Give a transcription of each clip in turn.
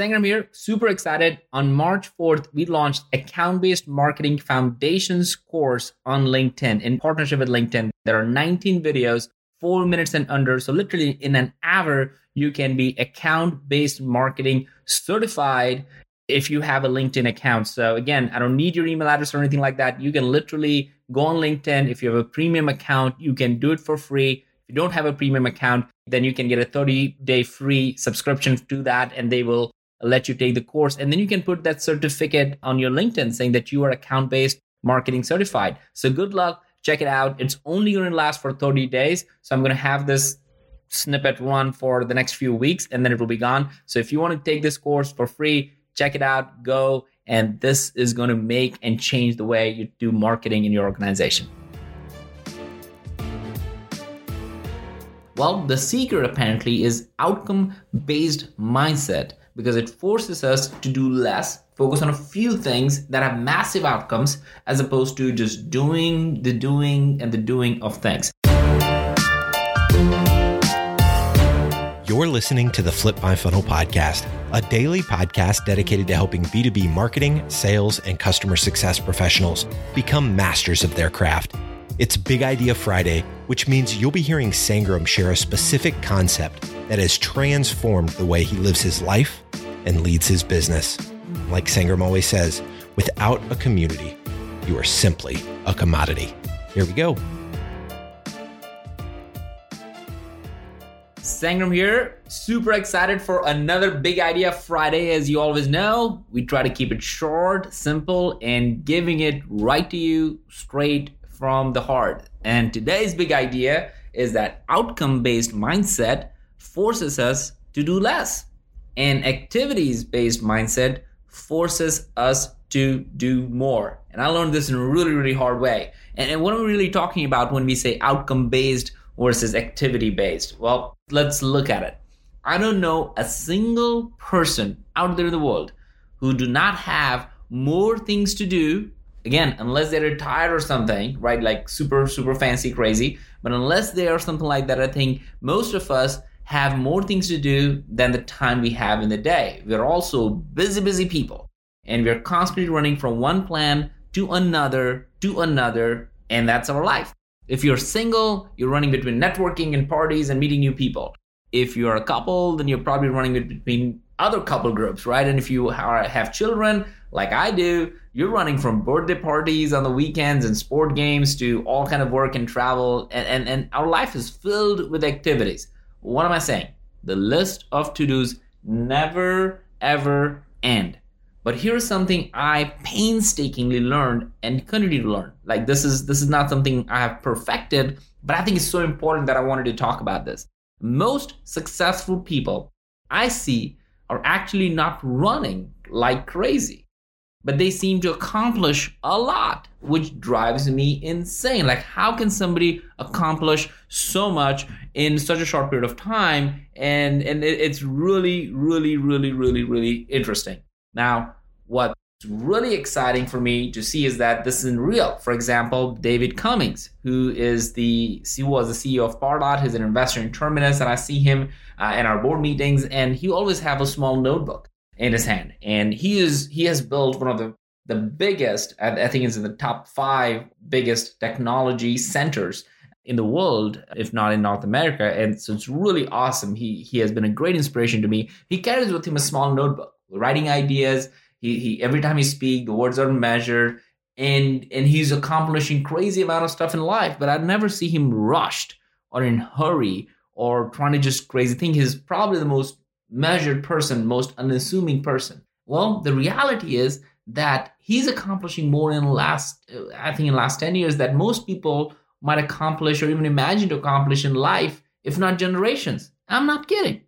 Sangram here, super excited. On March 4th, we launched Account Based Marketing Foundations course on LinkedIn in partnership with LinkedIn. There are 19 videos, four minutes and under. So, literally, in an hour, you can be account based marketing certified if you have a LinkedIn account. So, again, I don't need your email address or anything like that. You can literally go on LinkedIn. If you have a premium account, you can do it for free. If you don't have a premium account, then you can get a 30 day free subscription to that and they will let you take the course. And then you can put that certificate on your LinkedIn saying that you are account based marketing certified. So good luck. Check it out. It's only going to last for 30 days. So I'm going to have this snippet run for the next few weeks and then it will be gone. So if you want to take this course for free, check it out, go. And this is going to make and change the way you do marketing in your organization. Well, the secret apparently is outcome based mindset because it forces us to do less, focus on a few things that have massive outcomes as opposed to just doing the doing and the doing of things. You're listening to the Flip My Funnel podcast, a daily podcast dedicated to helping B2B marketing, sales, and customer success professionals become masters of their craft. It's Big Idea Friday, which means you'll be hearing Sangram share a specific concept that has transformed the way he lives his life and leads his business. Like Sangram always says, without a community, you are simply a commodity. Here we go. Sangram here, super excited for another Big Idea Friday. As you always know, we try to keep it short, simple, and giving it right to you straight from the heart. And today's big idea is that outcome based mindset forces us to do less, and activities based mindset forces us to do more. And I learned this in a really, really hard way. And, what are we really talking about when we say outcome based versus activity based? Well, let's look at it. I don't know a single person out there in the world who do not have more things to do again unless they're retired or something right like super super fancy crazy but unless they are something like that i think most of us have more things to do than the time we have in the day. We're also busy, busy people. And we're constantly running from one plan to another, to another, and that's our life. If you're single, you're running between networking and parties and meeting new people. If you're a couple, then you're probably running between other couple groups, right? And if you have children, like I do, you're running from birthday parties on the weekends and sport games to all kind of work and travel. And, and, and our life is filled with activities. What am I saying? The list of to dos never ever end. But here's something I painstakingly learned and continue to learn. Like this is this is not something I have perfected, but I think it's so important that I wanted to talk about this. Most successful people I see are actually not running like crazy but they seem to accomplish a lot, which drives me insane. Like, how can somebody accomplish so much in such a short period of time? And and it's really, really, really, really, really interesting. Now, what's really exciting for me to see is that this isn't real. For example, David Cummings, who is the who was the CEO of Pardot, he's an investor in Terminus, and I see him uh, in our board meetings, and he always have a small notebook in his hand, and he is he has built one of the the biggest. I think it's in the top five biggest technology centers in the world, if not in North America. And so it's really awesome. He he has been a great inspiration to me. He carries with him a small notebook, writing ideas. He, he every time he speaks, the words are measured, and and he's accomplishing crazy amount of stuff in life. But I never see him rushed or in hurry or trying to just crazy think. He's probably the most measured person, most unassuming person. Well, the reality is that he's accomplishing more in the last, uh, I think, in last 10 years that most people might accomplish or even imagine to accomplish in life, if not generations. I'm not kidding.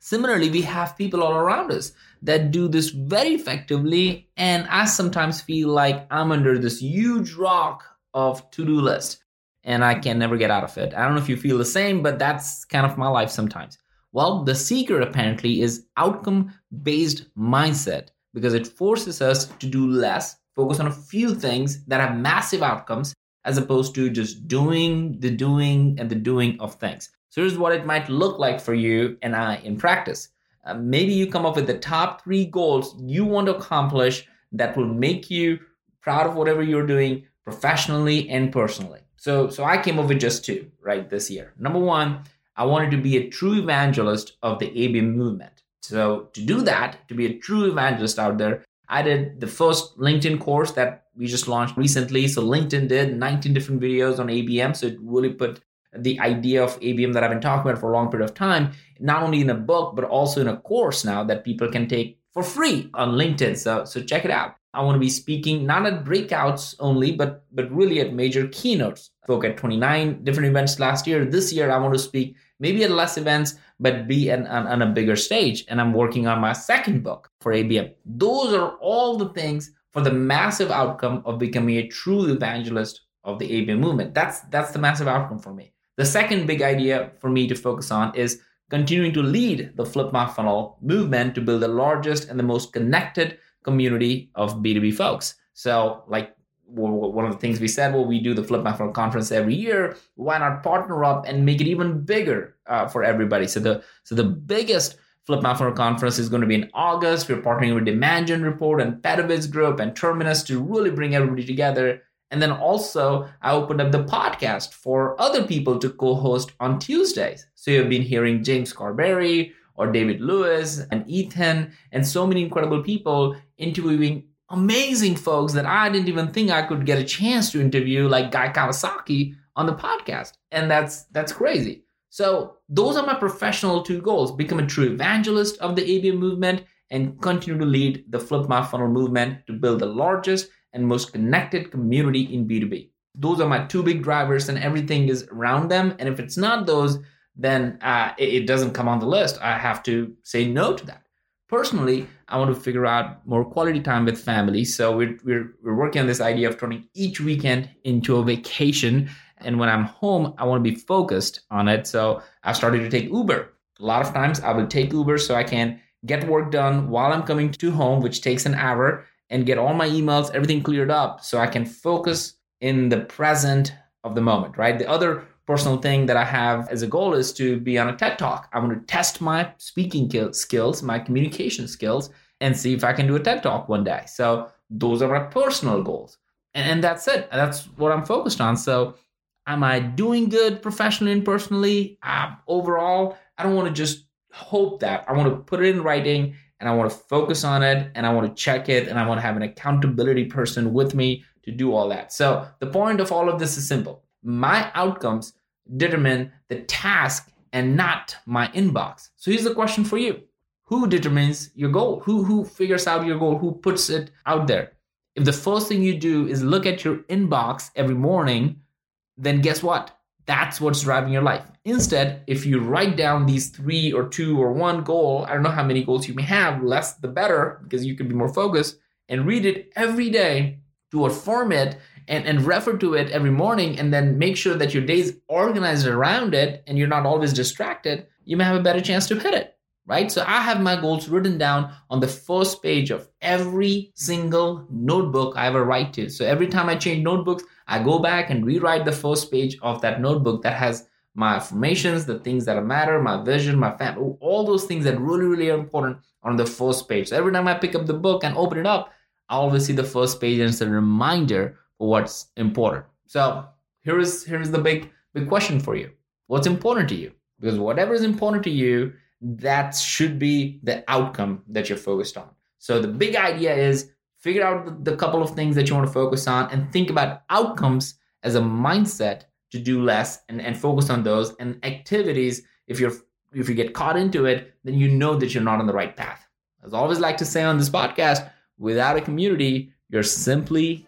Similarly, we have people all around us that do this very effectively, and I sometimes feel like I'm under this huge rock of to-do list and I can never get out of it. I don't know if you feel the same, but that's kind of my life sometimes. Well, the secret apparently is outcome based mindset because it forces us to do less, focus on a few things that have massive outcomes as opposed to just doing the doing and the doing of things. So here's what it might look like for you and I in practice. uh, maybe you come up with the top three goals you want to accomplish that will make you proud of whatever you're doing professionally and personally. So, so I came up with just two right this year. Number one, I wanted to be a true evangelist of the ABM movement. So, to do that, to be a true evangelist out there, I did the first LinkedIn course that we just launched recently. So, LinkedIn did 19 different videos on ABM. So, it really put the idea of ABM that I've been talking about for a long period of time, not only in a book, but also in a course now that people can take for free on LinkedIn. So, so check it out. I want to be speaking not at breakouts only, but but really at major keynotes. Spoke at 29 different events last year. This year, I want to speak maybe at less events, but be an, an, on a bigger stage. And I'm working on my second book for ABM. Those are all the things for the massive outcome of becoming a true evangelist of the ABM movement. That's that's the massive outcome for me. The second big idea for me to focus on is continuing to lead the Flip My Funnel movement to build the largest and the most connected community of B2B folks. So, like one of the things we said, well, we do the Flip Funnel conference every year. Why not partner up and make it even bigger uh, for everybody? So the so the biggest Flip Funnel conference is going to be in August. We're partnering with Gen Report and Pedowitz Group and Terminus to really bring everybody together and then also, I opened up the podcast for other people to co host on Tuesdays. So you've been hearing James Carbary or David Lewis and Ethan and so many incredible people interviewing amazing folks that I didn't even think I could get a chance to interview, like Guy Kawasaki on the podcast. And that's that's crazy. So those are my professional two goals: become a true evangelist of the ABM movement and continue to lead the Flip My Funnel movement to build the largest and most connected community in B2B. Those are my two big drivers, and everything is around them. And if it's not those, then uh, it, it doesn't come on the list. I have to say no to that. Personally, I want to figure out more quality time with family. So we're, we're, we're working on this idea of turning each weekend into a vacation. And when I'm home, I want to be focused on it. So I've started to take Uber. A lot of times I will take Uber so I can get work done while I'm coming to home, which takes an hour and get all my emails, everything cleared up so I can focus in the present of the moment, right? The other personal thing that I have as a goal is to be on a TED Talk. I want to test my speaking skills, my communication skills, and see if I can do a TED Talk one day. So those are my personal goals. And, that's it. That's what I'm focused on. So am I doing good professionally and personally? Uh, overall, I don't want to just hope that. I want to put it in writing and I want to focus on it and I want to check it and I want to have an accountability person with me to do all that. So the point of all of this is simple. My outcomes determine the task and not my inbox. So here's the question for you. Who determines your goal? Who who figures out your goal? Who puts it out there? If the first thing you do is look at your inbox every morning, then guess what? That's what's driving your life. Instead, if you write down these three or two or one goal, I don't know how many goals you may have, less the better, because you can be more focused, and read it every day to affirm it and, and refer to it every morning, and then make sure that your day is organized around it and you're not always distracted, you may have a better chance to hit it right? So I have my goals written down on the first page of every single notebook I ever write to. So every time I change notebooks, I go back and rewrite the first page of that notebook that has my affirmations, the things that matter, my vision, my family, all those things that really, really are important on the first page. So every time I pick up the book and open it up, I always see the first page and it's a reminder what's important. So here is here's the big big question for you. What's important to you? Because whatever is important to you that should be the outcome that you're focused on. So the big idea is figure out the, couple of things that you want to focus on and think about outcomes as a mindset to do less and, and focus on those and activities if you're if you get caught into it then you know that you're not on the right path as I always like to say on this podcast without a community you're simply